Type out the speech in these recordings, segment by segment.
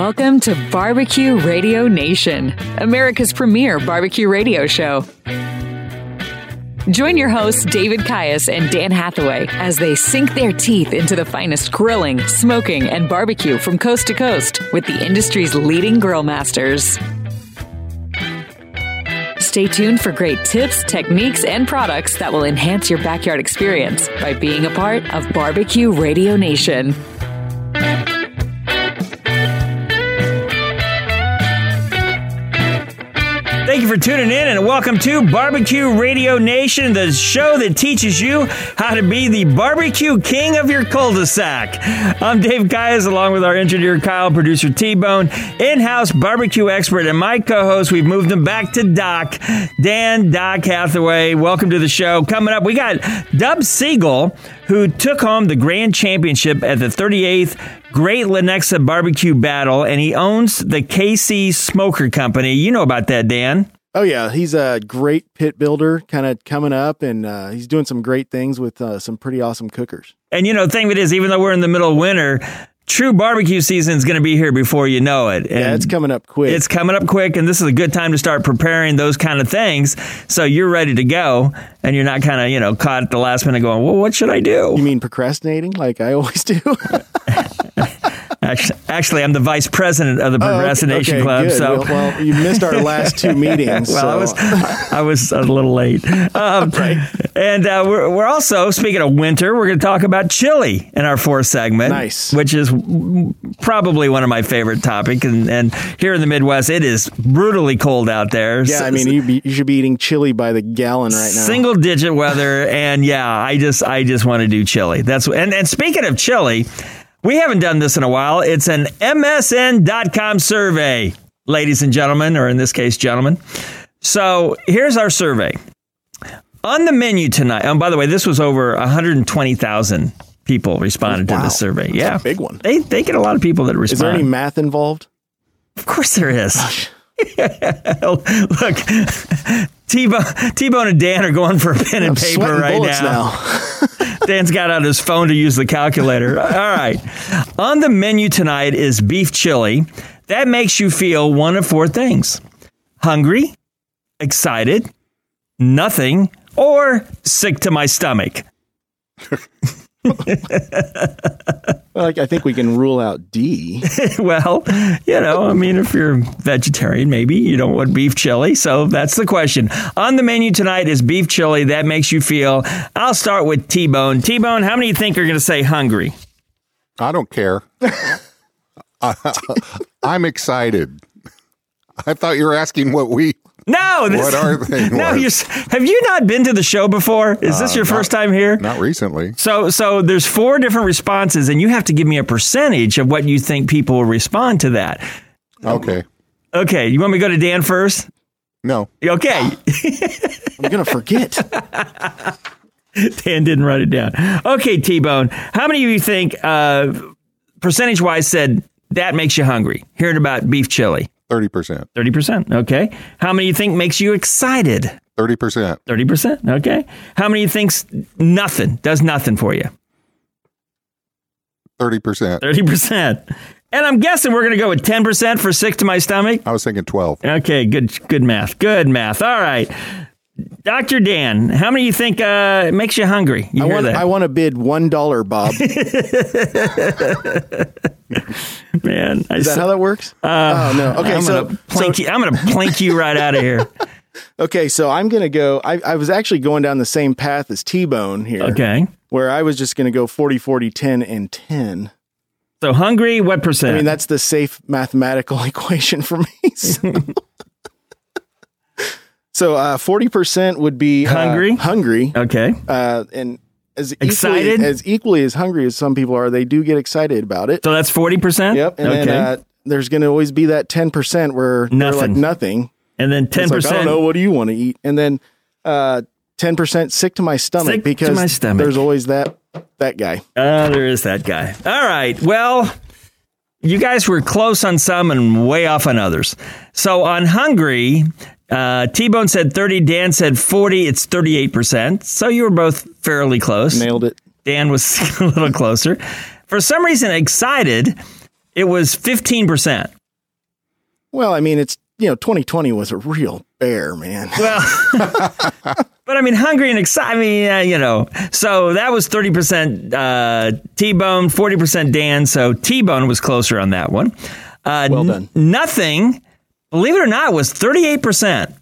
Welcome to Barbecue Radio Nation, America's premier barbecue radio show. Join your hosts, David Caius and Dan Hathaway, as they sink their teeth into the finest grilling, smoking, and barbecue from coast to coast with the industry's leading grill masters. Stay tuned for great tips, techniques, and products that will enhance your backyard experience by being a part of Barbecue Radio Nation. Thank you for tuning in and welcome to Barbecue Radio Nation, the show that teaches you how to be the barbecue king of your cul-de-sac. I'm Dave Caius, along with our engineer Kyle, producer T-Bone, in-house barbecue expert, and my co-host. We've moved him back to Doc, Dan Doc Hathaway. Welcome to the show. Coming up, we got Dub Siegel, who took home the grand championship at the 38th Great Lenexa Barbecue Battle, and he owns the KC Smoker Company. You know about that, Dan. Oh yeah, he's a great pit builder, kind of coming up, and uh, he's doing some great things with uh, some pretty awesome cookers. And you know, the thing of it is, even though we're in the middle of winter, true barbecue season is going to be here before you know it. And yeah, it's coming up quick. It's coming up quick, and this is a good time to start preparing those kind of things, so you're ready to go, and you're not kind of you know caught at the last minute going, well, what should I do? You mean procrastinating, like I always do? Actually, actually, I'm the vice president of the oh, Procrastination okay, Club. Good. So, well, well, you missed our last two meetings. well, so. I was I was a little late. Um, right. And uh, we're we're also speaking of winter. We're going to talk about chili in our fourth segment. Nice, which is probably one of my favorite topics. And, and here in the Midwest, it is brutally cold out there. Yeah, so, I mean, you, be, you should be eating chili by the gallon right now. Single digit weather, and yeah, I just I just want to do chili. That's and and speaking of chili. We haven't done this in a while. It's an MSN.com survey, ladies and gentlemen, or in this case, gentlemen. So here's our survey. On the menu tonight, and by the way, this was over 120,000 people responded wow. to this survey. That's yeah. big one. They, they get a lot of people that respond. Is there any math involved? Of course there is. Look, T-Bone, T-Bone and Dan are going for a pen and I'm paper right now. now. Dan's got out his phone to use the calculator. All right. On the menu tonight is beef chili. That makes you feel one of four things hungry, excited, nothing, or sick to my stomach. Well, I think we can rule out D. well, you know, I mean, if you're vegetarian, maybe you don't want beef chili. So that's the question. On the menu tonight is beef chili. That makes you feel. I'll start with T Bone. T Bone, how many of you think are going to say hungry? I don't care. I, I'm excited. I thought you were asking what we no, this, what are they? No, you have you not been to the show before? Is this uh, your not, first time here? Not recently. So, so there's four different responses, and you have to give me a percentage of what you think people will respond to that. Okay. Okay, you want me to go to Dan first? No. Okay. I'm gonna forget. Dan didn't write it down. Okay, T Bone. How many of you think, uh, percentage wise, said that makes you hungry? Hearing about beef chili. 30%. 30%. Okay. How many you think makes you excited? 30%. 30%. Okay. How many you thinks nothing, does nothing for you? 30%. 30%. And I'm guessing we're going to go with 10% for sick to my stomach. I was thinking 12. Okay, good good math. Good math. All right. Dr. Dan, how many you think uh, makes you hungry? You I want I want to bid one dollar, Bob. Man, is that how that works? Uh, oh no. Okay, I'm so, gonna plank so, you, I'm going to plank you right out of here. okay, so I'm going to go. I, I was actually going down the same path as T Bone here. Okay, where I was just going to go 40, 40, 10, and 10. So hungry, what percent? I mean, that's the safe mathematical equation for me. So. So uh, forty uh, percent would be uh, hungry. Hungry. Okay. Uh, and as excited equally, as equally as hungry as some people are, they do get excited about it. So that's forty percent. Yep. And okay. then uh, there's going to always be that ten percent where nothing. like nothing. And then ten percent. Like, I don't know. What do you want to eat? And then uh, ten percent sick to my stomach sick because my stomach. there's always that that guy. Uh, there is that guy. All right. Well. You guys were close on some and way off on others. So on hungry, uh, T Bone said 30, Dan said 40. It's 38%. So you were both fairly close. Nailed it. Dan was a little closer. For some reason, excited, it was 15%. Well, I mean, it's you know, 2020 was a real bear, man. Well, but I mean, hungry and excited. I mean, uh, you know, so that was 30% uh, T Bone, 40% Dan. So T Bone was closer on that one. Uh, Well done. n- nothing, believe it or not, was 38%.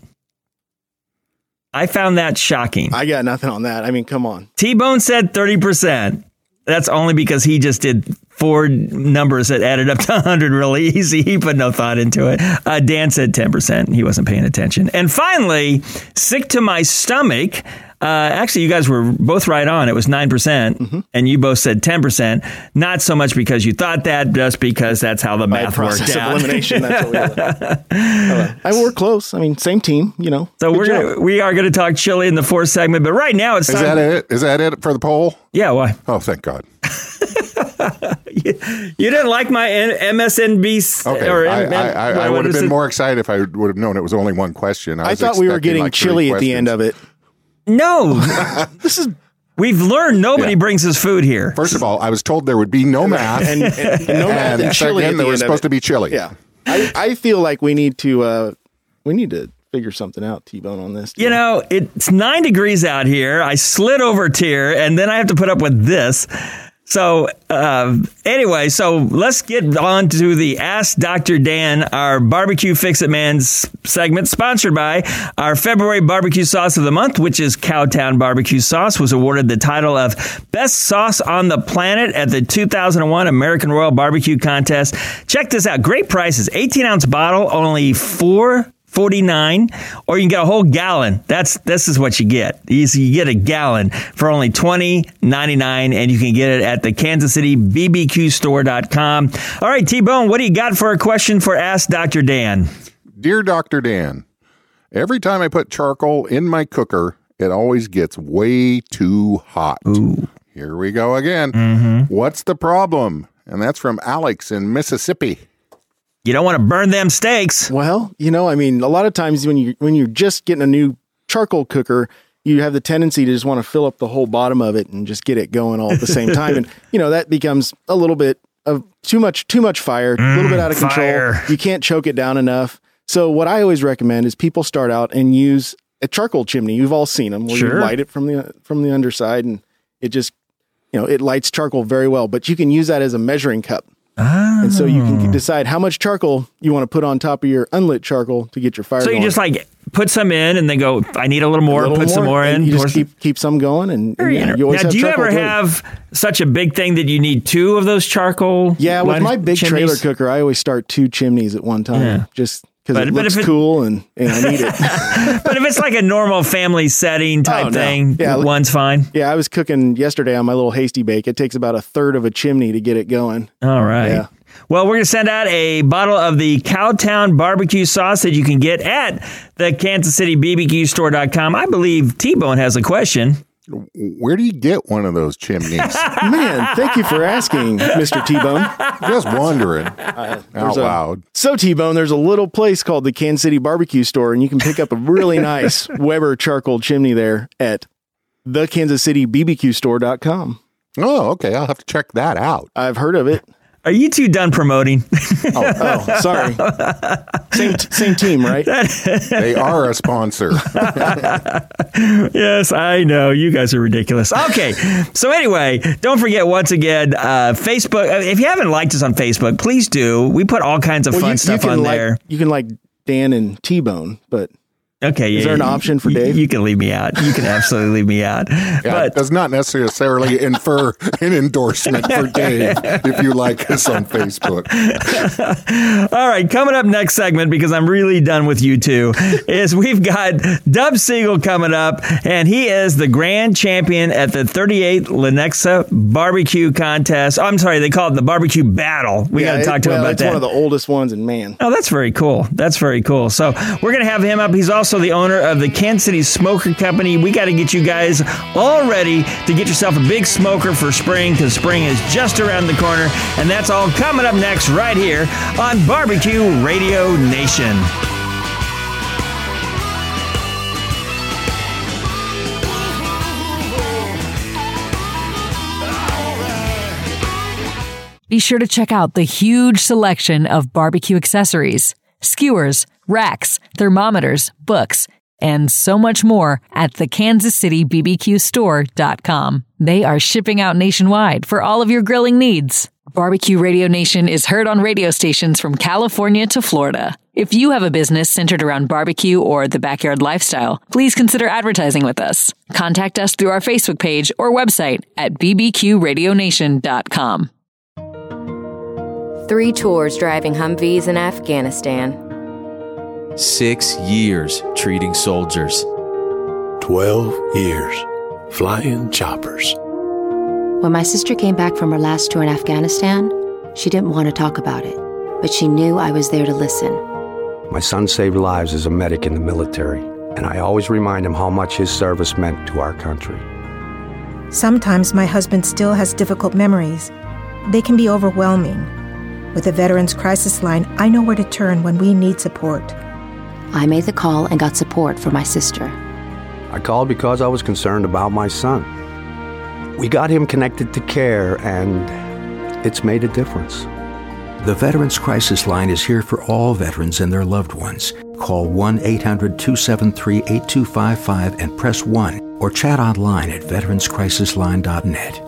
I found that shocking. I got nothing on that. I mean, come on. T Bone said 30%. That's only because he just did four numbers that added up to 100 really easy. He put no thought into it. Uh, Dan said 10%. He wasn't paying attention. And finally, sick to my stomach. Uh, actually, you guys were both right on. It was 9%, percent Mm-hmm. and you both said 10%. Not so much because you thought that, just because that's how the By math process worked out. elimination, that's what we did. I work close. I mean, same team, you know. So Good we're job. gonna, we are going to talk chili in the fourth segment, but right now it's Is time. that it? Is that it for the poll? Yeah, why? Oh, thank God. You didn't like my N- MSNBC Okay. or I, M- I, I, I what would have been it? more excited if I would have known it was only one question. I was thought we were getting like three chili at the end of it. No, This is we've learned nobody Yeah. brings us food here. First of all, I was told there would be no math, and, and, and no math and and chili at second, the there was supposed to be chili. Yeah, I, I feel like we need to uh, we need to figure something out, T Bone, on this. You know, it's nine degrees out here. I slid over a tier, and then I have to put up with this. So, uh, anyway, so let's get on to the Ask Dr. Dan, our barbecue fix it man's segment, sponsored by our February barbecue sauce of the month, which is Cowtown Barbecue Sauce, was awarded the title of Best Sauce on the Planet at the 2001 American Royal Barbecue Contest. Check this out. Great prices. 18 ounce bottle, only four 49 or you can get a whole gallon that's this is what you get you, you get a gallon for only 20.99 and you can get it at the kansas city bbq store.com all right t-bone what do you got for a question for ask dr dan Dear Dr. Dan, every time I put charcoal in my cooker, it always gets way too hot. Here we go again. Mm-hmm. What's the problem? And that's from Alex in Mississippi. You don't want to burn them steaks Well, you know, I mean, a lot of times when you when you're just getting a new charcoal cooker, you have the tendency to just want to fill up the whole bottom of it and just get it going all at the same time, and you know that becomes a little bit of too much too much fire, a little bit mm, out of control. You can't choke it down enough. So what I always recommend is people start out and use a charcoal chimney. You've all seen them where Sure. you light it from the from the underside, and it just you know it lights charcoal very well. But you can use that as a measuring cup. And so you Ah. can decide how much charcoal you want to put on top of your unlit charcoal to get your fire. so you going. just like put some in and then go i need a little more A little put some more in You just some- keep keep some going, and, and yeah, you always now, do you ever plenty. have such a big thing that you need two of those charcoal Yeah, with my big trailer cooker, I always start two chimneys at one time, Yeah. just because But- it but looks if it- cool and, and I need it. but if it's like a normal family setting oh, type Oh, no. thing, Yeah, one's fine. yeah, I was cooking yesterday on my little hasty bake. It takes about a third of a chimney to get it going. All right. Yeah. Well, we're going to send out a bottle of the Cowtown barbecue sauce that you can get at the Kansas City BBQ store.com. I believe T Bone has a question. Where do you get one of those chimneys? Man, thank you for asking, Mr. T Bone. Just wondering uh, out there's a- loud. So, T Bone, there's a little place called the Kansas City Barbecue Store, and you can pick up a really nice Weber charcoal chimney there at theKansasCityBBQStore.com. Oh, okay. I'll have to check that out. I've heard of it. Are you two done promoting? Oh, sorry. same same team, right? They are a sponsor. yes, I know. You guys are ridiculous. Okay. so, anyway, don't forget once again, uh, Facebook. uh, If you haven't liked us on Facebook, please do. We put all kinds of fun stuff on like, there. You can like Dan and T Bone, but Okay. Is yeah, there an option for you- Dave? You can leave me out. You can absolutely leave me out. Yeah, but does not necessarily infer an endorsement for Dave if you like us on Facebook. All right, coming up next segment because I'm really done with you two is we've got Dub Siegel coming up, and he is the grand champion at the 38th Lenexa Barbecue Contest. Oh, I'm sorry, they call it the Barbecue Battle. We got to talk to well, him about it's that. one of the oldest ones, and man, Oh, that's very cool. That's very cool. So we're gonna have him up. He's also the owner of the Kansas City Smoker Company. We got to get you guys all ready to get yourself a big smoker for spring because spring is just around the corner, and that's all coming up next right here on Barbecue Radio Nation. Be sure to check out the huge selection of barbecue accessories, skewers, racks, thermometers, books, and so much more at the Kansas City BBQ Store.com. They are shipping out nationwide for all of your grilling needs. Barbecue Radio Nation is heard on radio stations from California to Florida. If you have a business centered around barbecue or the backyard lifestyle, please consider advertising with us. Contact us through our Facebook page or website at bbqradionation.com. Three tours driving Humvees in Afghanistan. Six years treating soldiers. 12 years flying choppers. When my sister came back from her last tour in Afghanistan, she didn't want to talk about it, but she knew I was there to listen. My son saved lives as a medic in the military, and I always remind him how much his service meant to our country. Sometimes my husband still has difficult memories. They can be overwhelming. With the Veterans Crisis Line, I know where to turn when we need support. I made the call and got support for my sister. I called because I was concerned about my son. We got him connected to care, and it's made a difference. The Veterans Crisis Line is here for all veterans and their loved ones. Call 1 800 273 8255 and press 1 or chat online at veteranscrisisline.net.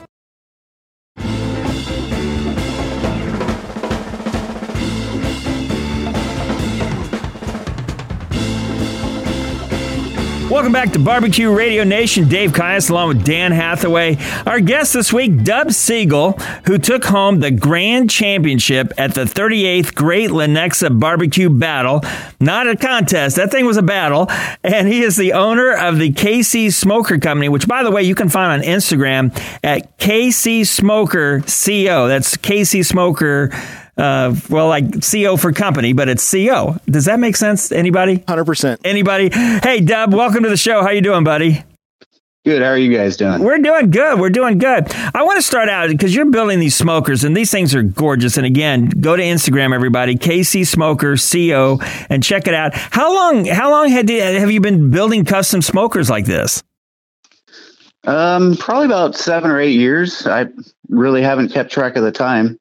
Welcome back to Barbecue Radio Nation. Dave Kias along with Dan Hathaway. Our guest this week, Dub Siegel, who took home the grand championship at the 38th Great Lenexa Barbecue Battle. Not a contest, that thing was a battle. And he is the owner of the KC Smoker Company, which, by the way, you can find on Instagram at KC Smoker CO. That's KC Smoker uh, well, like CO for company, but it's CO. Does that make sense? Anybody? Hundred percent. Anybody? Hey, Dub, welcome to the show. How you doing, buddy? Good. How are you guys doing? We're doing good. We're doing good. I want to start out because you're building these smokers, and these things are gorgeous. And again, go to Instagram, everybody, KC Smoker CO, and check it out. How long? How long had have you been building custom smokers like this? Um, probably about seven or eight years. I really haven't kept track of the time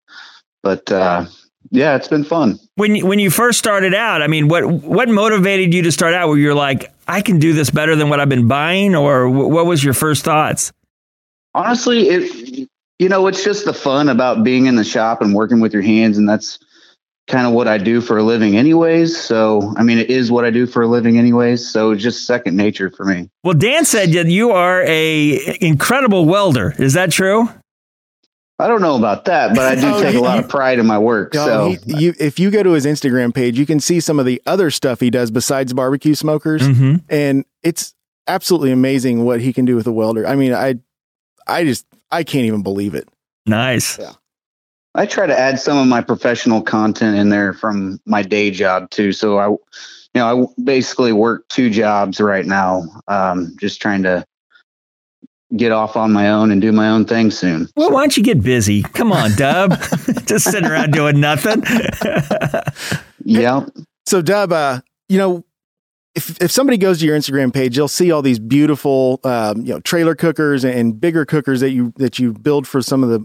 but uh, yeah, it's been fun. When when you first started out, I mean, what what motivated you to start out? Where you're like, I can do this better than what I've been buying, or what was your first thoughts? Honestly, it you know, it's just the fun about being in the shop and working with your hands, and that's kind of what I do for a living, anyways. So, I mean, it is what I do for a living, anyways. So, just second nature for me. Well, Dan said that you are a incredible welder. Is that true? I don't know about that, but I do oh, take a lot of pride in my work. so, he, you, if you go to his Instagram page, you can see some of the other stuff he does besides barbecue smokers, mm-hmm. and it's absolutely amazing what he can do with a welder. I mean, I, I just, I can't even believe it. Nice. Yeah. I try to add some of my professional content in there from my day job too. So I, you know, I basically work two jobs right now, um, just trying to get off on my own and do my own thing soon. Well, why don't you get busy? Come on, Dub. Just sitting around doing nothing. yeah. So, Dub, uh, you know, if if somebody goes to your Instagram page, you'll see all these beautiful, um, you know, trailer cookers and bigger cookers that you that you build for some of the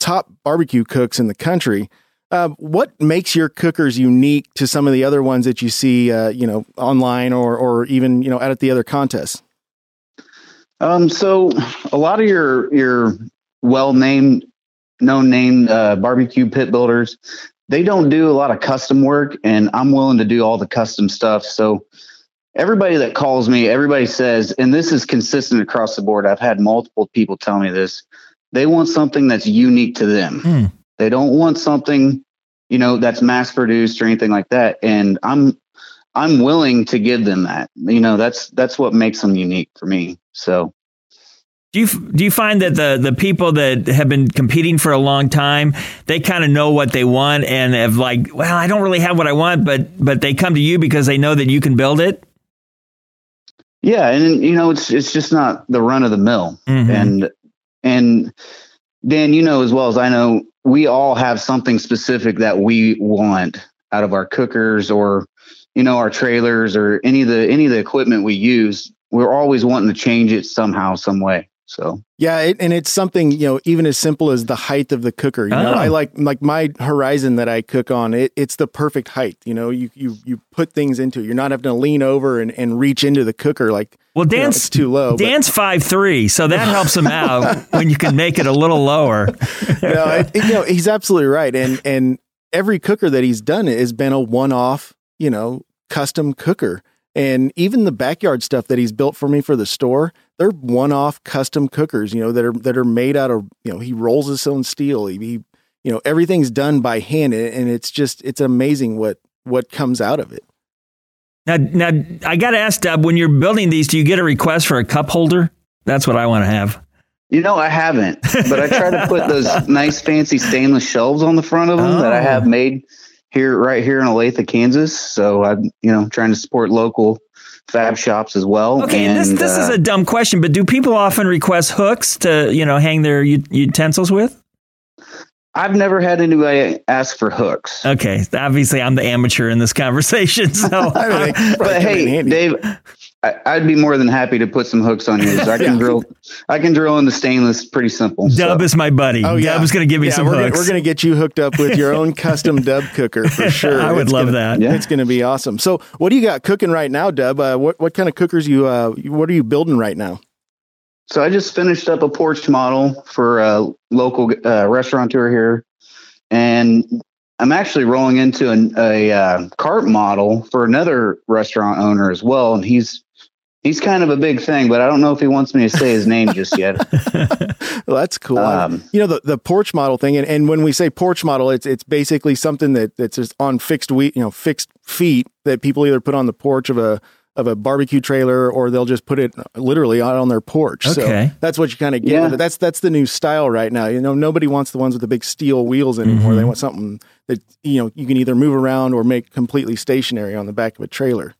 top barbecue cooks in the country. Uh, what makes your cookers unique to some of the other ones that you see, uh, you know, online or or even you know out at the other contests? Um, so a lot of your your well named known name uh, barbecue pit builders, they don't do a lot of custom work, and I'm willing to do all the custom stuff. So everybody that calls me, everybody says, and this is consistent across the board. I've had multiple people tell me this. They want something that's unique to them. Mm. They don't want something, you know, that's mass produced or anything like that. And I'm I'm willing to give them that. You know, that's that's what makes them unique for me. So Do you do you find that the the people that have been competing for a long time, they kind of know what they want and have like, well, I don't really have what I want, but but they come to you because they know that you can build it. Yeah, and you know it's it's just not the run of the mill, Mhm. and and Dan, you know as well as I know, we all have something specific that we want out of our cookers or you know our trailers or any of the any of the equipment we use. We're always wanting to change it somehow, some way. So Yeah, it, and it's something you know, even as simple as the height of the cooker. You know, Oh. I ah. like like my Horizon that I cook on. It, it's the perfect height. You know, you you you put things into it. You're not having to lean over and, and reach into the cooker like. Well, you know, too low. but- five three, so that helps him out when you can make it a little lower. no, it, it- you know, he's absolutely right. And and every cooker that he's done has been a one off, you know, custom cooker. And even the backyard stuff that he's built for me for the store, they're one off custom cookers, you know, that are that are made out of, you know, he rolls his own steel. He, he you know, everything's done by hand and and it's just it's amazing what what comes out of it. Now, now I got to ask Dub, when you're building these, do you get a request for a cup holder? That's what I want to have. You know, I haven't, but I try to put those nice fancy stainless shelves on the front of them that I Oh. have made here, right here in Olathe, Kansas. So I'm, you know, trying to support local fab shops as well. Okay, and this this is uh, a dumb question, but do people often request hooks to you know hang their u- utensils with? I've never had anybody ask for hooks. Okay, obviously I'm the amateur in this conversation, so but hey, Dave, I, I'd be more than happy to put some hooks on yours. I can Yeah. drill, I can drill in the stainless pretty simple. Dub is my buddy. Oh yeah, Dub's going to give me Yeah, some we're hooks. Gonna, we're going to get you hooked up with your own custom Dub cooker for sure. I would It's love gonna- that. Yeah. It's going to be awesome. So, what do you got cooking right now, Dub? Uh, what what kind of cookers you? Uh, what are you building right now? So I just finished up a porch model for a local uh, restaurateur here, and I'm actually rolling into an, a uh, cart model for another restaurant owner as well, and he's he's kind of a big thing, but I don't know if he wants me to say his name just yet. Well, that's cool. Um, you know the, the porch model thing, and, and when we say porch model, it's it's basically something that that's just on fixed wheat, you know, fixed feet that people either put on the porch of a of a barbecue trailer or they'll just put it literally out on their porch. Okay. So that's what you kind of get. Yeah. That's that's the new style right now. You know, nobody wants the ones with the big steel wheels anymore. Mm-hmm. They want something that you know you can either move around or make completely stationary on the back of a trailer.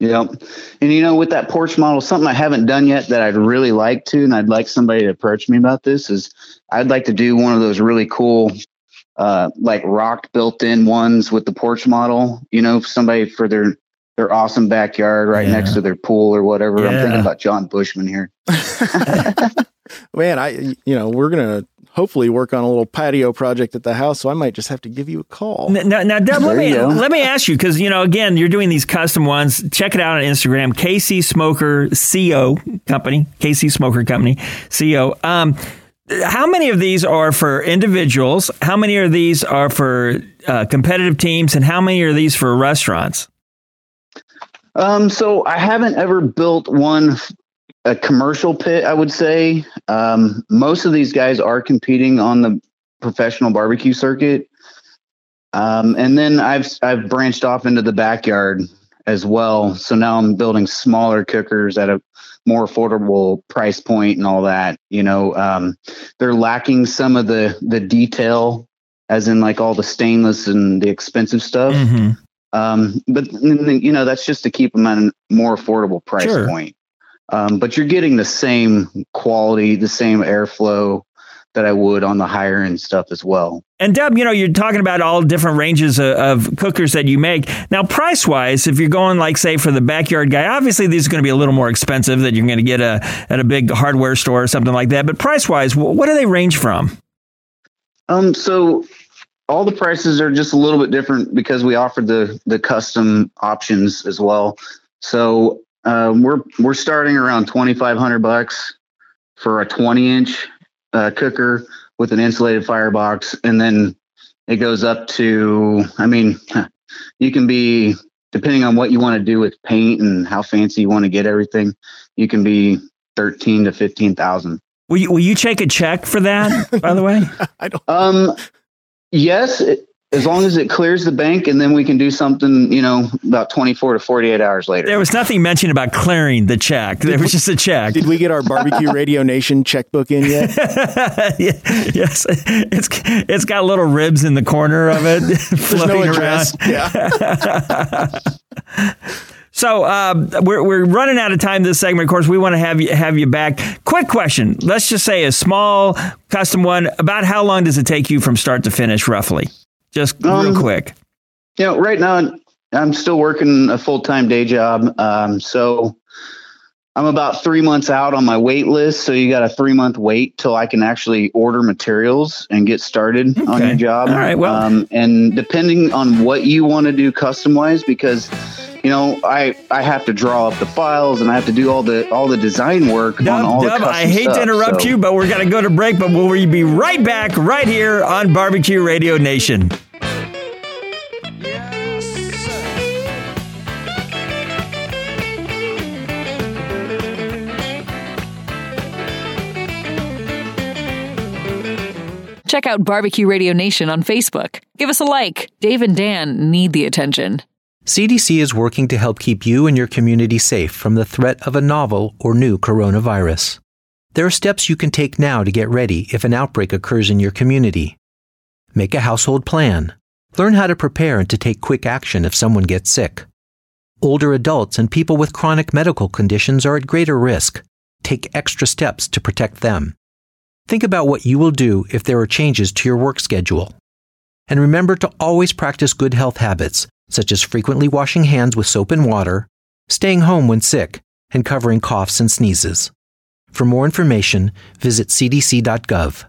Yep. And you know, with that porch model, something I haven't done yet that I'd really like to, and I'd like somebody to approach me about this is I'd like to do one of those really cool, uh, like rock built in ones with the porch model, you know, somebody for their, their awesome backyard right Yeah. next to their pool or whatever. I'm thinking about John Bushman here. Man, I you know we're gonna hopefully work on a little patio project at the house, so I might just have to give you a call. Now, now Dub, let me go. let me ask you because you know again you're doing these custom ones. Check it out on Instagram, KC Smoker Co Company, KC Smoker Company Co. Um, how many of these are for individuals? How many of these are for uh, competitive teams, and how many are these for restaurants? Um, so I haven't ever built one, a commercial pit, I would say. Um, most of these guys are competing on the professional barbecue circuit. Um, and then I've, I've branched off into the backyard as well. So now I'm building smaller cookers at a more affordable price point and all that, you know, um, they're lacking some of the, the detail as in like all the stainless and the expensive stuff. Mhm. Um, but you know that's just to keep them at a more affordable price Sure. point. Um, but you're getting the same quality, the same airflow that I would on the higher end stuff as well. And Dub, you know, you're talking about all different ranges of, of cookers that you make. Now, price wise, if you're going like say for the backyard guy, obviously these are going to be a little more expensive that you're going to get a, at a big hardware store or something like that. But price wise, what do they range from? Um, so all the prices are just a little bit different because we offered the the custom options as well. So um, we're we're starting around twenty five hundred bucks for a twenty inch uh, cooker with an insulated firebox, and then it goes up to. I mean, you can be depending on what you want to do with paint and how fancy you want to get everything. You can be thirteen to fifteen thousand. Will you, will you take a check for that, by the way? I don't. Um, yes, it, as long as it clears the bank, and then we can do something, you know, about 24 to 48 hours later. There was nothing mentioned about clearing the check. There was just a check. Did we get our barbecue radio nation checkbook in yet? yes, it's it's got little ribs in the corner of it floating no around. address. Yeah. So uh, we're we're running out of time this segment. Of course, we want to have you have you back. Quick question. Let's just say a small custom one. About how long does it take you from start to finish, roughly? Just real Um, quick. You know, right now I'm still working a full time day job. Um, so I'm about three months out on my wait list. So you got a three month wait till I can actually order materials and get started on your job. All right, well- um, and depending on what you want to do custom wise, because you know, I I have to draw up the files and I have to do all the all the design work on all Dub, the custom I hate stuff, to interrupt so- you, but we're going to go to break. But we'll be right back right here on Barbecue Radio Nation. Check out Barbecue Radio Nation on Facebook. Give us a like. Dave and Dan need the attention. CDC is working to help keep you and your community safe from the threat of a novel or new coronavirus. There are steps you can take now to get ready if an outbreak occurs in your community. Make a household plan. Learn how to prepare and to take quick action if someone gets sick. Older adults and people with chronic medical conditions are at greater risk. Take extra steps to protect them. Think about what you will do if there are changes to your work schedule. And remember to always practice good health habits, such as frequently washing hands with soap and water, staying home when sick, and covering coughs and sneezes. For more information, visit cdc.gov.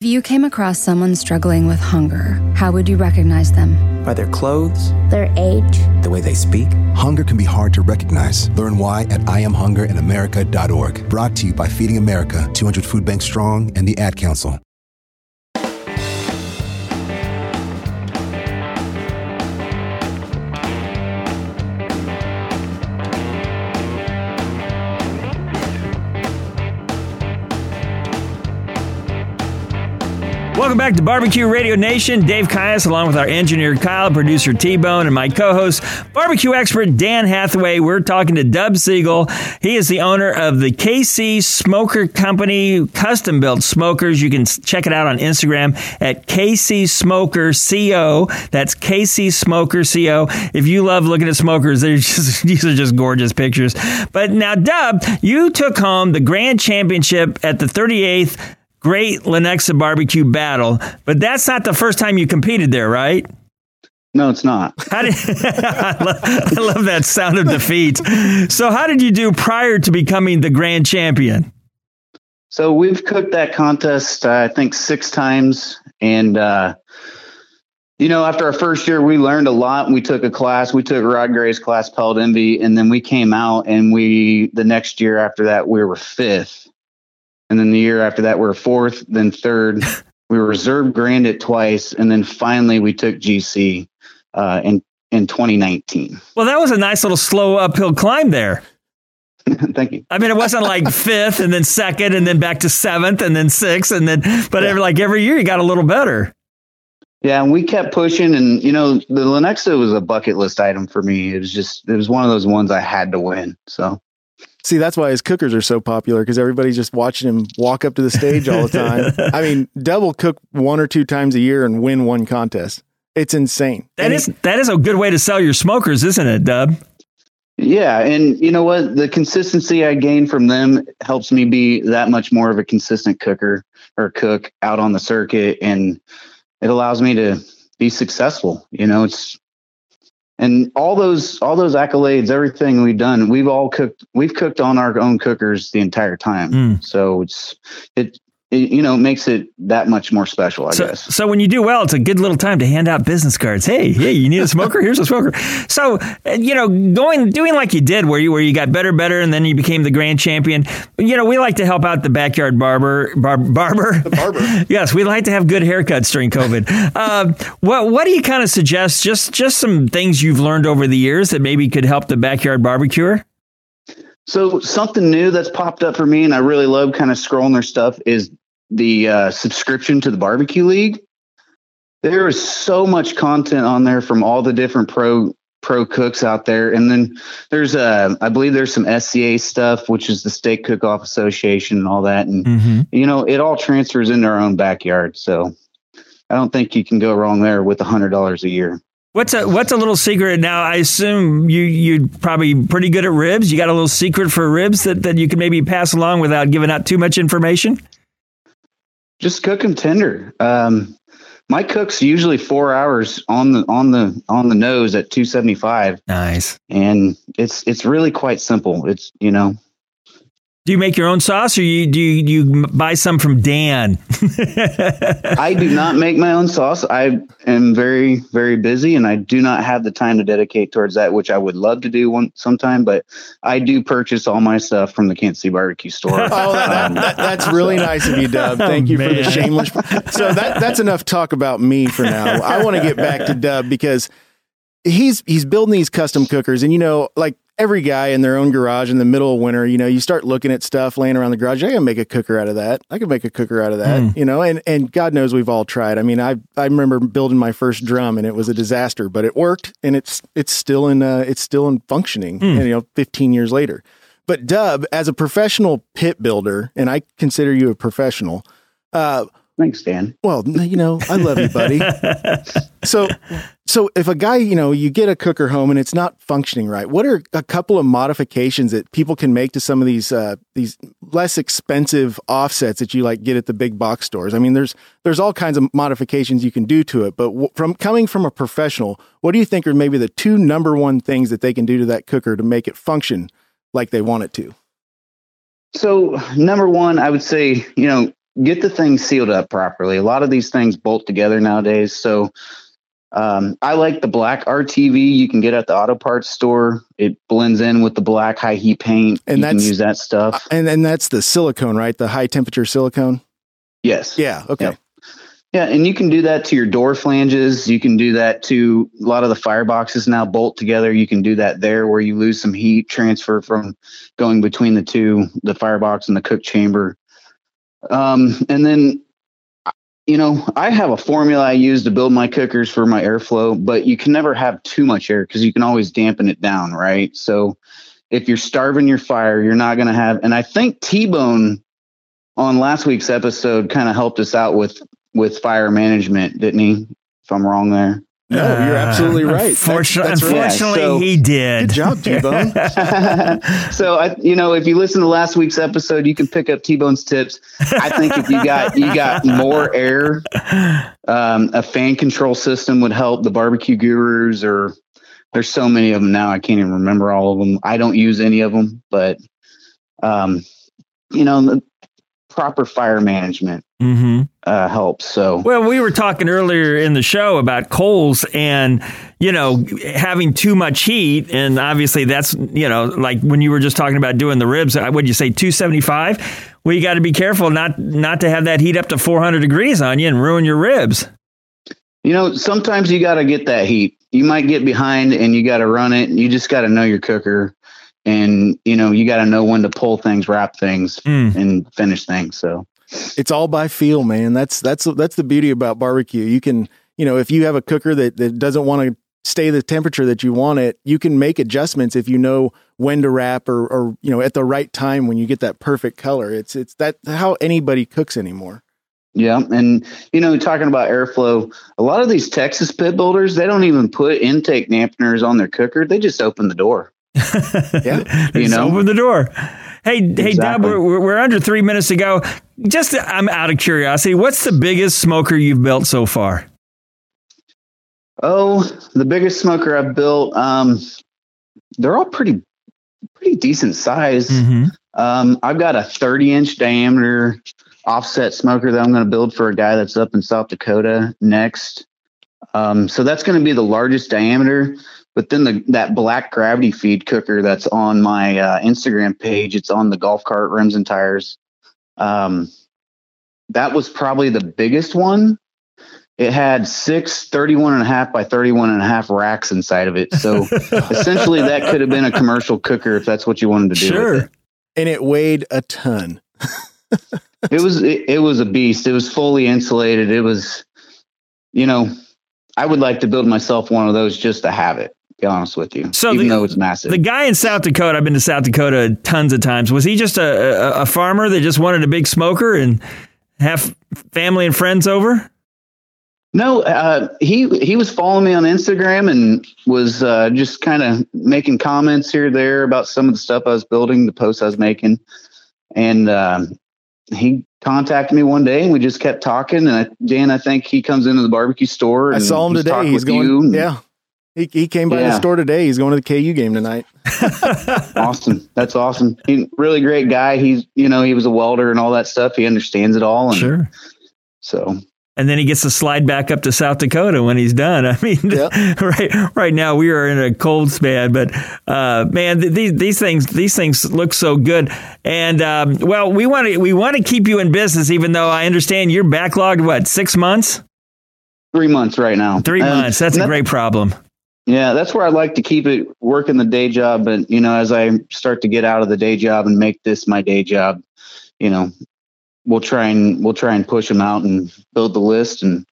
If you came across someone struggling with hunger, how would you recognize them? By their clothes, their age, the way they speak. Hunger can be hard to recognize. Learn why at IamHungerInAmerica.org. Brought to you by Feeding America, 200 Food Bank Strong, and the Ad Council. Welcome back to Barbecue Radio Nation. Dave Caius, along with our engineer Kyle, producer T Bone, and my co host, barbecue expert Dan Hathaway. We're talking to Dub Siegel. He is the owner of the KC Smoker Company, custom built smokers. You can check it out on Instagram at KC Smoker CO. That's KC Smoker CO. If you love looking at smokers, just, these are just gorgeous pictures. But now, Dub, you took home the grand championship at the 38th Great Lenexa Barbecue Battle, but that's not the first time you competed there, right? No, it's not. How did, I, love, I love that sound of defeat. So, how did you do prior to becoming the grand champion? So we've cooked that contest, uh, I think, six times. And, uh, you know, after our first year, we learned a lot. We took a class. We took Rod Gray's class, Pellet Envy, and then we came out and we, the next year after that, we were fifth. And then the year after that, we were fourth, then third. we were reserve grand it twice. And then finally, we took GC uh, in, in 2019. Well, that was a nice little slow uphill climb there. Thank you. I mean, it wasn't like fifth and then second and then back to seventh and then sixth and then, but every, like every year you got a little better. Yeah, and we kept pushing, and you know, the Lenexa was a bucket list item for me. It was just, it was one of those ones I had to win. So, See, that's why his cookers are so popular because everybody's just watching him walk up to the stage all the time. I mean, Dub will cook one or two times a year and win one contest. It's insane. That is that is a good way to sell your smokers, isn't it, Dub? yeah, and you know what? The consistency I gain from them helps me be that much more of a consistent cooker or cook out on the circuit, and it allows me to be successful. You know, it's and all those all those accolades, everything we've done, we've all cooked. We've cooked on our own cookers the entire time. Mm. So it's it, it you know makes it that much more special. I so, guess. so when you do well, it's a good little time to hand out business cards. Hey, hey, you need a smoker? Here's a smoker. So you know, going doing like you did, where you where you got better, better, and then you became the grand champion. You know, we like to help out the backyard barber, bar, barber, the barber. yes, we like to have good haircuts during COVID. uh, what what do you kind of suggest? Just just some things you've learned over the years that maybe could help the backyard barbecuer. So something new that's popped up for me, and I really love kind of scrolling their stuff, is the uh, subscription to the barbecue league. there is so much content on there from all the different pro pro cooks out there and then there's uh i believe there's some sca stuff which is the steak cook off association and all that and Mm-hmm. you know it all transfers into our own backyard so i don't think you can go wrong there with a hundred dollars a year What's a what's a little secret now? I assume you you probably pretty good at ribs. You got a little secret for ribs that, that you can maybe pass along without giving out too much information. just cook them tender um my cook's usually four hours on the on the on the nose at 275 Nice. and it's it's really quite simple it's you know Do you make your own sauce, or you do you, do you buy some from Dan? I do not make my own sauce. I am very, very busy, and I do not have the time to dedicate towards that, which I would love to do one sometime. But I do purchase all my stuff from the Kansas City Barbecue store. Oh, that, that, that- that's um, really nice of you, Dub. Oh, Thank you for the shameless. So that that's enough talk about me for now. I want to get back to Dub because he's he's building these custom cookers, and you know, like every guy in their own garage in the middle of winter, you know, you start looking at stuff laying around the garage. I can make a cooker out of that. I can make a cooker out of that. Mm. You know, and and God knows we've all tried. I mean, I I remember building my first drum, and it was a disaster, but it worked, and it's it's still in uh, it's still in functioning. Mm. And, you know, 15 years later. But Dub, as a professional pit builder, and I consider you a professional. Uh, Thanks, Dan. Well, you know, I love you, buddy. so, so if a guy, you know, you get a cooker home and it's not functioning right, what are a couple of modifications that people can make to some of these uh, these less expensive offsets that you like get at the big box stores? I mean, there's there's all kinds of modifications you can do to it, but w- from coming from a professional, what do you think are maybe the two number one things that they can do to that cooker to make it function like they want it to? So, number one, I would say, you know, get the thing sealed up properly. A lot of these things bolt together nowadays. So, um, I like the black RTV you can get at the auto parts store. It blends in with the black high heat paint. And you that's- can use that stuff. And and that's the silicone, right? The high temperature silicone. Yes. Yeah. Okay. Yeah, and you can do that to your door flanges. You can do that to a lot of the fireboxes now bolt together. You can do that there where you lose some heat transfer from going between the two, the firebox and the cook chamber. Um, and then, you know, I have a formula I use to build my cookers for my airflow, but you can never have too much air because you can always dampen it down, right? So if you're starving your fire, you're not going to have. And I think T Bone on last week's episode kind of helped us out with with fire management, didn't he? If I'm wrong there. No, you're absolutely right. Unfortu- That's- that's right. unfortunately, Yeah, so- he did. Good job, T-Bone. so I, you know, if you listen to last week's episode, you can pick up T-Bone's tips. I think if you got you got more air, um, a fan control system would help. The barbecue gurus, or there's so many of them now, I can't even remember all of them. I don't use any of them, but um, you know, the proper fire management Mm-hmm. uh, helps. So Well, we were talking earlier in the show about coals and, you know, having too much heat. And obviously that's, you know, like when you were just talking about doing the ribs, uh, would you say 275? Well, you got to be careful not, not to have that heat up to 400 degrees on you and ruin your ribs. You know, sometimes you got to get that heat. You might get behind and you got to run it. You just got to know your cooker and, you know, you got to know when to pull things, wrap things, hmm. and finish things. So, it's all by feel, man. That's that's that's the beauty about barbecue. You can, you know, if you have a cooker that that doesn't want to stay the temperature that you want it, you can make adjustments if you know when to wrap or or you know at the right time when you get that perfect color. It's it's that how anybody cooks anymore. yeah. And, you know, talking about airflow, a lot of these Texas pit builders, they don't even put intake dampeners on their cooker. They just open the door. Yeah. You know? open the door. Hey, hey, Exactly. we're, we're we're under three minutes to go. Just, I'm out of curiosity. What's the biggest smoker you've built so far? Oh, the biggest smoker I've built, um, they're all pretty, pretty decent size. Mm-hmm. Um, I've got a 30 inch diameter offset smoker that I'm going to build for a guy that's up in South Dakota next. Um, so that's going to be the largest diameter. But then the that black gravity feed cooker that's on my uh, Instagram page, it's on the golf cart rims and tires. Um, that was probably the biggest one. It had six 31 and a half by 31 and a half racks inside of it. So essentially that could have been a commercial cooker if that's what you wanted to do. it. And it weighed a ton. it was it, it was a beast. It was fully insulated. It was you know, I would like to build myself one of those just to have it. To be honest with you, So even the, though it's massive. The guy in South Dakota, I've been to South Dakota tons of times. Was he just a, a, a farmer that just wanted a big smoker and have family and friends over? No, uh, he he was following me on Instagram and was uh, just kind of making comments here or there about some of the stuff I was building, the posts I was making, and um, he contacted me one day and we just kept talking. And I, Dan, I think he comes into the barbecue store. I and saw him today. He's going. Yeah, he he came by the store today. He's going to the KU game tonight. awesome. That's awesome. He really great guy. He's you know he was a welder and all that stuff. He understands it all. And Sure. So and then he gets to slide back up to South Dakota when he's done. I mean, right right now we are in a cold span, but uh, man, th- these these things these things look so good. And um, well, we want to we want to keep you in business, even though I understand you're backlogged. What six months? Three months right now. Three And months. That's a that- great problem. Yeah, that's where I'd like to keep it working the day job. But, you know, as I start to get out of the day job and make this my day job, you know, we'll try and we'll try and push them out and build the list and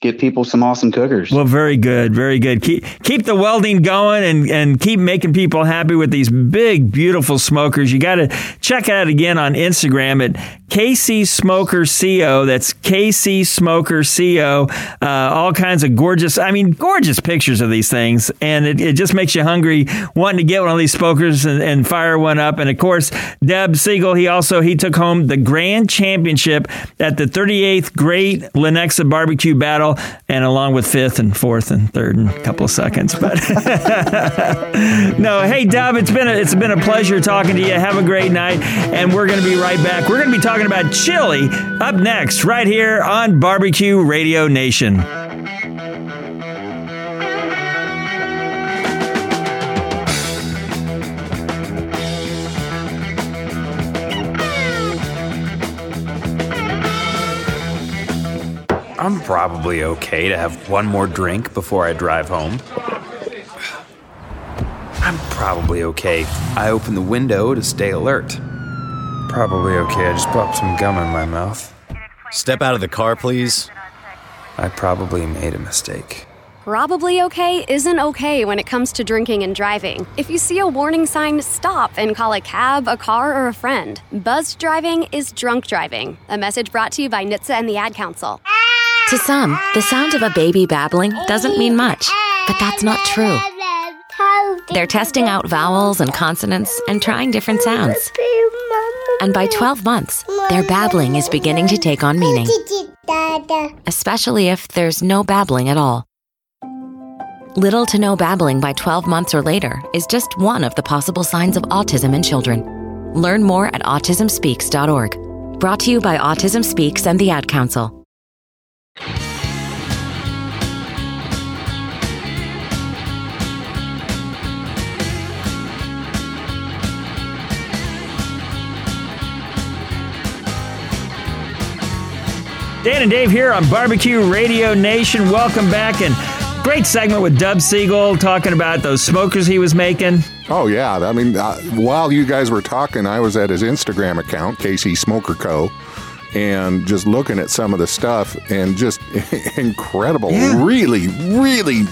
get people some awesome cookers. Well, very good, very good. Keep keep the welding going and and keep making people happy with these big, beautiful smokers. You got to check out again on Instagram at KC Smoker Co. That's KC Smoker Co. Uh, all kinds of gorgeous, I mean, gorgeous pictures of these things, and it, it just makes you hungry, wanting to get one of these smokers and, and fire one up. And of course, Dub Siegel, he also he took home the grand championship at the 38th Great Lenexa Barbecue Battle, and along with fifth and fourth and third and a couple of seconds. But no, hey Dub, it's been a, it's been a pleasure talking to you. Have a great night, and we're going to be right back. We're going to be talking about chili up next, right here on Barbecue Radio Nation. I'm probably okay to have one more drink before I drive home. I'm probably okay. I open the window to stay alert. Probably okay. I just popped some gum in my mouth. Step out of the car, please. I probably made a mistake. Probably okay isn't okay when it comes to drinking and driving. If you see a warning sign, stop and call a cab, a car, or a friend. Buzzed driving is drunk driving. A message brought to you by NHTSA and the Ad Council. To some, the sound of a baby babbling doesn't mean much, but that's not true. They're testing out vowels and consonants and trying different sounds. And by 12 months, their babbling is beginning to take on meaning, especially if there's no babbling at all. Little to no babbling by 12 months or later is just one of the possible signs of autism in children. Learn more at autismspeaks.org. Brought to you by Autism Speaks and the Ad Council. Dan and Dave here on Barbecue Radio Nation. Welcome back and great segment with Dub Siegel talking about those smokers he was making. Oh yeah, I mean, uh, while you guys were talking, I was at his Instagram account, KC Smoker Co. And just looking at some of the stuff and just incredible, really, really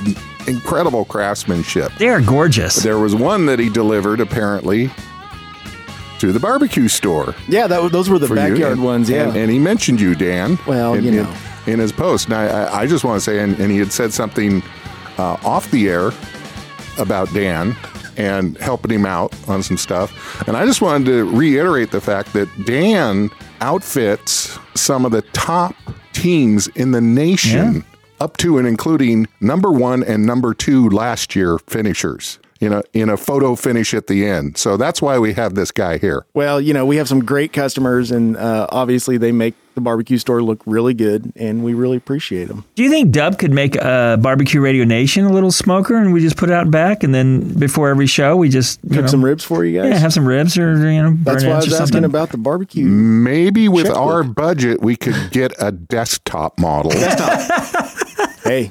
incredible craftsmanship. They are gorgeous. There was one that he delivered apparently to the barbecue store. Yeah, that those were the for you. backyard And- ones. Yeah, and, and he mentioned you, Dan. Well, in, you know. in, his post. Now, I, I- I just want to say, and, and he had said something uh, off the air about Dan and helping him out on some stuff. And I just wanted to reiterate the fact that Dan outfits some of the top teams in the nation, up to and including number one and number two last year finishers. In a, in a photo finish at the end. So that's why we have this guy here. Well, you know, we have some great customers, and uh, obviously they make the barbecue store look really good, and we really appreciate them. Do you think Dub could make a Barbecue Radio Nation a little smoker and we just put it out back and then before every show we just you Cook know, some ribs for you guys. Yeah, have some ribs or you know burn That's why I was asking something. about the barbecue. Maybe with Checkbook. our budget, we could get a desktop model. hey,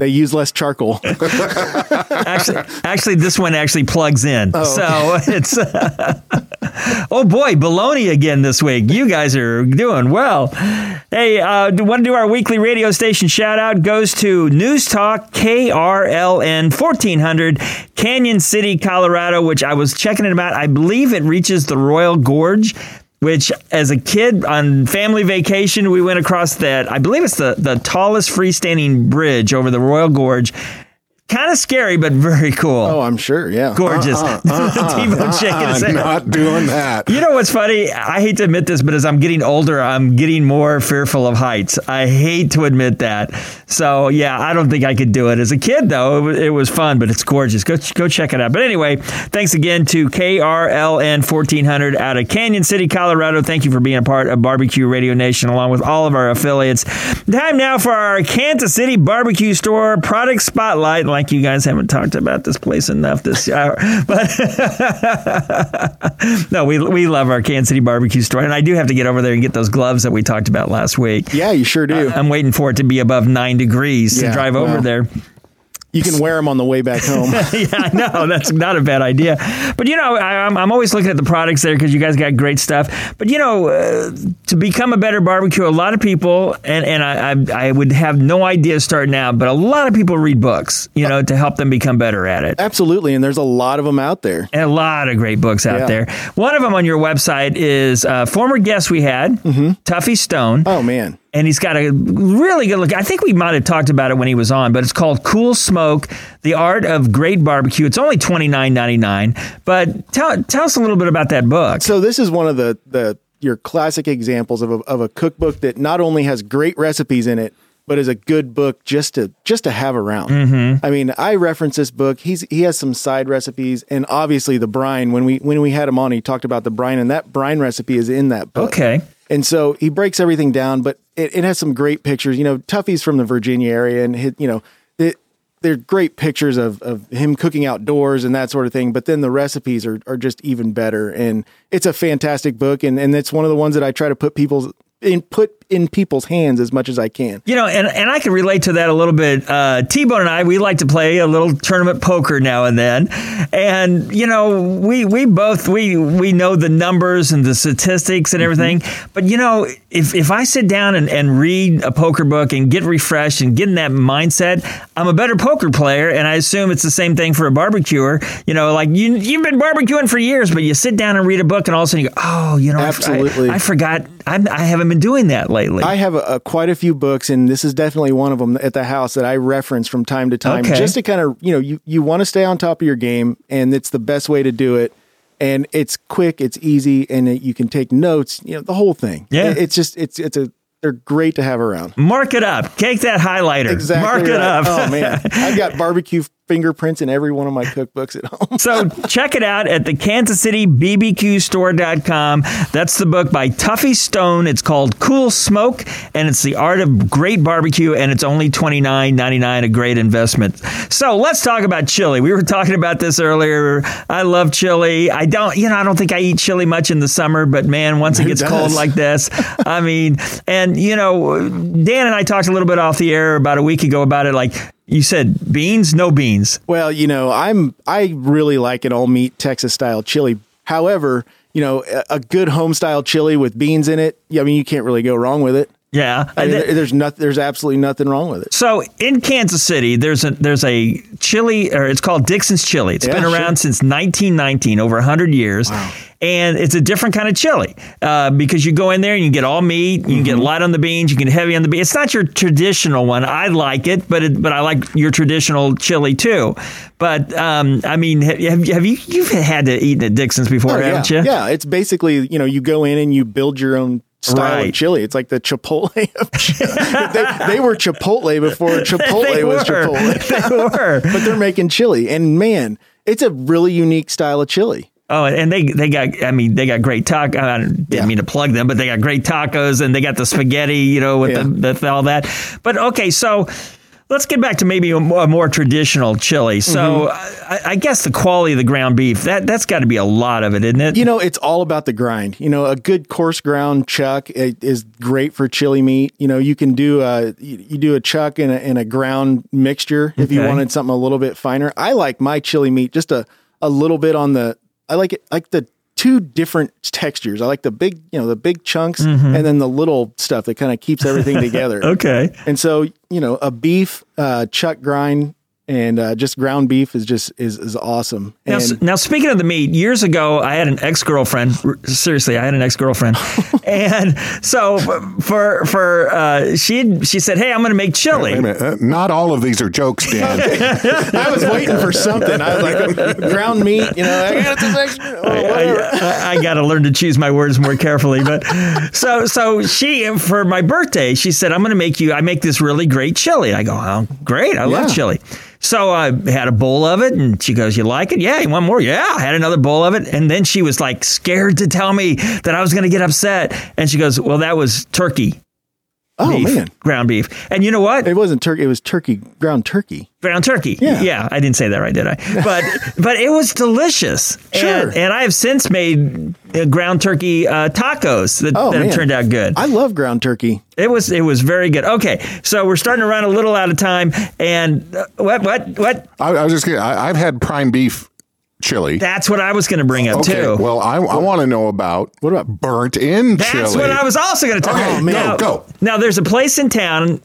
they use less charcoal. actually, actually, this one actually plugs in, Oh, so it's. oh boy, baloney again this week. You guys are doing well. Hey, uh, want to do our weekly radio station shout out? Goes to News Talk KRLN 1400, Cañon City, Colorado, which I was checking it about. I believe it reaches the Royal Gorge which as a kid on family vacation we went across that i believe it's the, the tallest freestanding bridge over the royal gorge kind of scary, but very cool. Oh, I'm sure. Yeah. Gorgeous. Uh, uh, uh, T-Bone shaking his head. Not doing that. You know what's funny? I hate to admit this, but as I'm getting older, I'm getting more fearful of heights. I hate to admit that. So yeah, I don't think I could do it. As a kid, though, it was, it was fun, but it's gorgeous. Go go check it out. But anyway, thanks again to KRLN 1400 out of Cañon City, Colorado. Thank you for being a part of Barbecue Radio Nation, along with all of our affiliates. Time now for our Kansas City Barbecue Store product spotlight. Like you guys haven't talked about this place enough this hour. But no, we we love our Kansas City barbecue store, and I do have to get over there and get those gloves that we talked about last week. Yeah, you sure do. I, am waiting for it to be above nine degrees Yeah, to drive over well. there. You can wear them on the way back home. yeah, I know that's not a bad idea. But you know, I, I'm, I'm always looking at the products there because you guys got great stuff. But you know, uh, to become a better barbecue, a lot of people, and and I, I I would have no idea starting out, but a lot of people read books, you know, to help them become better at it. Absolutely, and there's a lot of them out there. And a lot of great books out Yeah. there. One of them on your website is uh, former guest we had, Tuffy Stone. Mm-hmm. Oh man. And he's got a really good look. I think we might have talked about it when he was on, but it's called Cool Smoke: The Art of Great Barbecue. It's only twenty nine ninety nine. But tell tell us a little bit about that book. So this is one of the the your classic examples of a, of a cookbook that not only has great recipes in it, but is a good book just to just to have around. Mhm. I mean, I reference this book. He's he has some side recipes, and obviously the brine. When we when we had him on, he talked about the brine, and that brine recipe is in that book. Okay. And so he breaks everything down, but it, it has some great pictures. You know, Tuffy's from the Virginia area, and his, you know, it, they're great pictures of, of him cooking outdoors and that sort of thing. But then the recipes are, are just even better, and it's a fantastic book. And, and it's one of the ones that I try to put people's in put in people's hands as much as I can. You know, and, and I can relate to that a little bit. Uh, T Bone and I, we like to play a little tournament poker now and then, and you know, we we both we we know the numbers and the statistics and everything. But you know, if if I sit down and, and read a poker book and get refreshed and get in that mindset, I'm a better poker player. And I assume it's the same thing for a barbecuer. You know, like you you've been barbecuing for years, but you sit down and read a book, and all of a sudden you go, oh, you know, I- Absolutely. I, I forgot. I'm, I haven't been doing that lately. I have a, a, quite a few books, and this is definitely one of them at the house that I reference from time to time, Okay. just to kind of you know you you want to stay on top of your game, and it's the best way to do it. And it's quick, it's easy, and it, you can take notes. You know the whole thing. Yeah. It- it's just it's it's a they're great to have around. Mark it up. Take that highlighter. Exactly. Mark it up. Oh man, I've got barbecue fingerprints in every one of my cookbooks at home. so check it out at the Kansas City BBQ store.com. That's the book by Tuffy Stone. It's called Cool Smoke and it's the art of great barbecue and it's only $29.99, a great investment. So let's talk about chili. We were talking about this earlier. I love chili. I don't, you know, I don't think I eat chili much in the summer, but man, once it gets cold like this, I mean, and you know, Dan and I talked a little bit off the air about a week ago about it. Like you said, beans, no beans. Well, you know, I'm I really like an all meat Texas style chili. However, you know, a, a good home style chili with beans in it. I mean, you can't really go wrong with it. Yeah, I mean, there- there's nothing. there's absolutely nothing wrong with it. So in Kansas City, there's a there's a chili, or it's called Dixon's Chili. It's Yeah, been around sure. since 1919, over 100 years, and it's a different kind of chili uh, because you go in there and you get all meat, you Mm-hmm. get light on the beans, you can get heavy on the beans. It's not your traditional one. I like it, but it, but I like your traditional chili too. But um, I mean, have, have you you you've had to eat at Dixon's before, Oh, yeah. haven't you? Yeah, it's basically you know you go in and you build your own style Right. of chili. It's like the Chipotle of chili. they, they were Chipotle before Chipotle was. Chipotle. They were. but they're making chili, and man, it's a really unique style of chili. Oh, and they they got I mean they got great taco. I didn't mean to plug them, but they got great tacos and they got the spaghetti, you know, with Yeah. the, the all that. But okay, so let's get back to maybe a more, a more traditional chili. So Mm-hmm. I, I guess the quality of the ground beef that that's got to be a lot of it, isn't it? You know, it's all about the grind. You know, a good coarse ground chuck is great for chili meat. You know, you can do a you do a chuck and a, and a ground mixture if you wanted something a little bit finer. I like my chili meat just a a little bit on the. I like it like the two different textures. I like the big, you know, the big chunks Mhm. and then the little stuff that kind of keeps everything together. Okay. And so, you know, a beef uh, chuck grind and uh, just ground beef is just is is awesome. Now, And now, speaking of the meat, years ago, I had an ex girlfriend. Seriously, I had an ex girlfriend, and so for for uh, she she said, "Hey, I'm going to make chili." Wait a. Uh, not all of these are jokes, Dan. I was waiting for something. I was like ground meat, you know. I got. Oh, whatever. I, I got to learn to choose my words more carefully. But so so she for my birthday, she said, "I'm going to make you. I make this really great chili." I go, "Oh, great! I love chili." So I had a bowl of it, and she goes, "You like it? Yeah, you want more? Yeah." I had another bowl of it, and then she was like scared to tell me that I was going to get upset, and she goes, "Well, that was turkey." Oh, beef, man. ground beef, and you know what? It wasn't turkey. It was turkey, ground turkey. Ground turkey. Yeah. yeah. I didn't say that right, did I? But but it was delicious. Sure. And, and I have since made uh, ground turkey uh, tacos that, Oh, that have turned out good. I love ground turkey. It was it was very good. Okay, so we're starting to run a little out of time. And uh, what what what? I, I was just kidding. I, I've had prime beef chili. That's what I was going to bring up okay, too. well, I, I want to know about what about burnt in That's chili? That's what I was also going to talk Okay, about. go, now, go. Now, there's a place in town.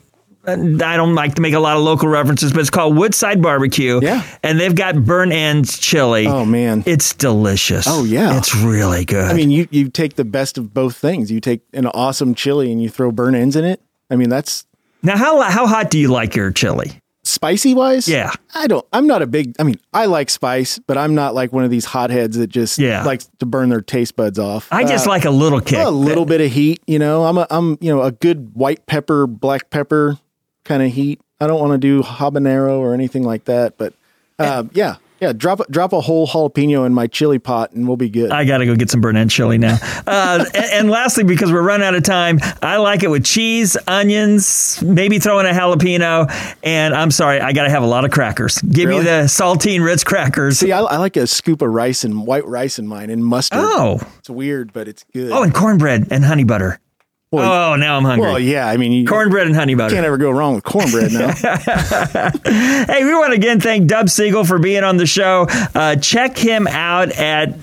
I don't like to make a lot of local references, but it's called Woodside Barbecue. Yeah. And they've got burnt ends chili. Oh man, it's delicious. Oh yeah, it's really good. I mean, you you take the best of both things. You take an awesome chili and you throw burnt ends in it. I mean, that's now how how hot do you like your chili? Spicy wise, Yeah. I don't. I'm not a big. I mean, I like spice, but I'm not like one of these hotheads that just Yeah. likes to burn their taste buds off. I just like a little kick. a little bit of heat. You know, I'm a I'm you know a good white pepper, black pepper kind of heat. I don't want to do habanero or anything like that, but uh, yeah, yeah. Drop a- drop a whole jalapeno in my chili pot, and we'll be good. I got to go get some burnt end chili now. Uh, and, and lastly, because we're running out of time, I like it with cheese, onions, maybe throw in a jalapeno. And I'm sorry, I got to have a lot of crackers. Give Really? me the saltine Ritz crackers. See, I, I like a scoop of rice and white rice in mine and mustard. Oh. it's weird, but it's good. Oh, and cornbread and honey butter. Well, oh, now I'm hungry. Well, yeah. I mean, you cornbread and honey butter. can't ever go wrong with cornbread now. hey, we want to again thank Dub Siegel for being on the show. Uh, check him out at,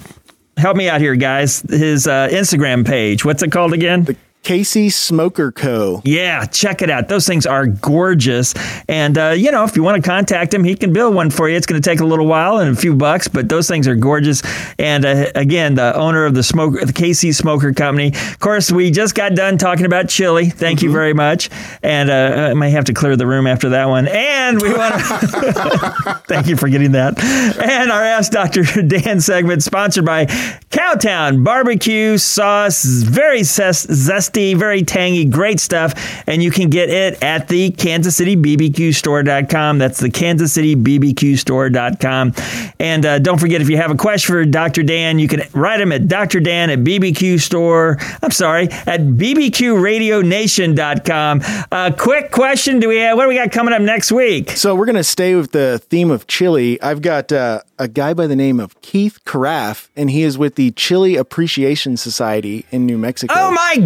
help me out here, guys, his uh, Instagram page. What's it called again? The KC Smoker Co. Yeah, check it out. Those things are gorgeous. And, uh, you know, if you want to contact him, he can build one for you. It's going to take a little while and a few bucks, but those things are gorgeous. And uh, again, the owner of the smoker, the KC Smoker Company. Of course, we just got done talking about chili. Thank you very much. And uh, I may have to clear the room after that one. And we want to thank you for getting that. And our Ask Dr. Dan segment, sponsored by Cowtown Barbecue Sauce. Very zest- zesty, very tangy, great stuff. And you can get it at the Kansas City BBQ store.com. That's the Kansas City BBQ store.com. And uh, don't forget, if you have a question for Dr. Dan, you can write him at Dr. Dan at BBQ store. I'm sorry, at BBQRadioNation.com. Uh, quick question. Do we have, what do we got coming up next week? So we're going to stay with the theme of chili. I've got uh, a guy by the name of Keith Caraff, and he is with the Chili Appreciation Society in New Mexico. Oh my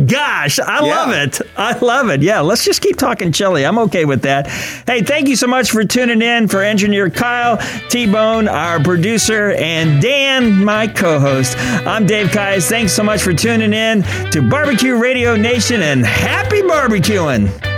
gosh, I Yeah. love it. I love it. Yeah, let's just keep talking chili. I'm okay with that. Hey, thank you so much for tuning in for engineer Kyle, T Bone, our producer, and Dan, my co host. I'm Dave Kais. Thanks so much for tuning in to Barbecue Radio Nation and happy barbecuing.